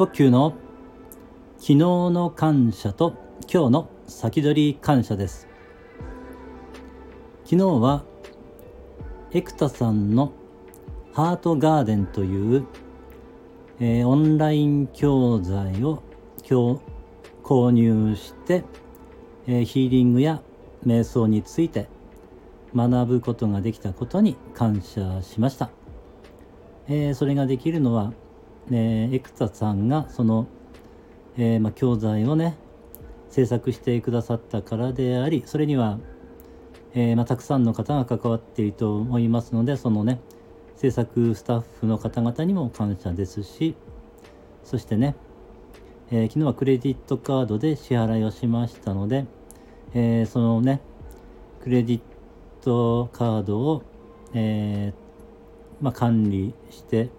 呼吸の昨日の感謝と今日の先取り感謝です。昨日はエクタさんのハートガーデンという、えー、オンライン教材を今日購入して、えー、ヒーリングや瞑想について学ぶことができたことに感謝しました、えー、それができるのは、えー、エクさんがその、えーま、教材をね制作してくださったからでありそれには、えーま、たくさんの方が関わっていると思いますのでそのね制作スタッフの方々にも感謝ですしそしてね、えー、昨日はクレジットカードで支払いをしましたので、え、そのねクレジットカードを、えー、まあ、管理して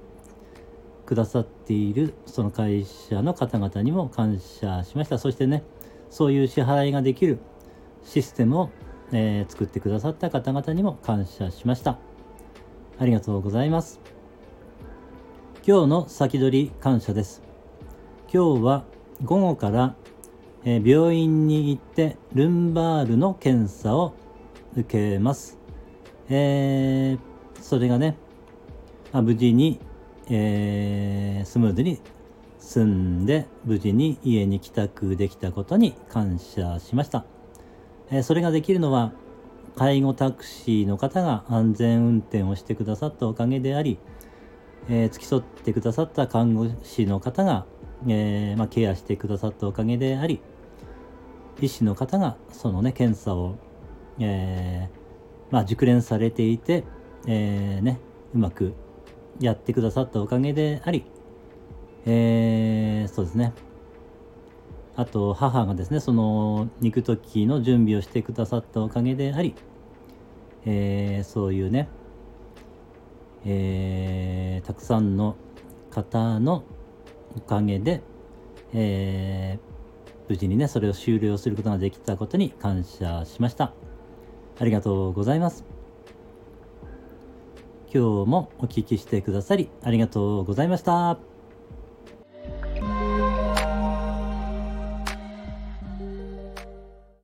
くださっているその会社の方々にも感謝しました。そしてねそういう支払いができるシステムを、えー、作ってくださった方々にも感謝しました。ありがとうございます。今日の先取り感謝です。今日は午後から、えー、病院に行ってルンバールの検査を受けます。えー、それがね、無事に、えー、スムーズに済んで無事に家に帰宅できたことに感謝しました。えー、それができるのは介護タクシーの方が安全運転をしてくださったおかげであり、えー、付き添ってくださった看護師の方が、えー、まあ、ケアしてくださったおかげであり医師の方がそのね検査をえー、まあ、熟練されていて、えー、ね、うまくやってくださったおかげであり、えー、そうですね。あと、母がですね、その、行く時の準備をしてくださったおかげであり、えー、そういうね、えー、たくさんの方のおかげで、えー、無事にね、それを終了することができたことに感謝しました。ありがとうございます。今日もお聴きしてくださりありがとうございました。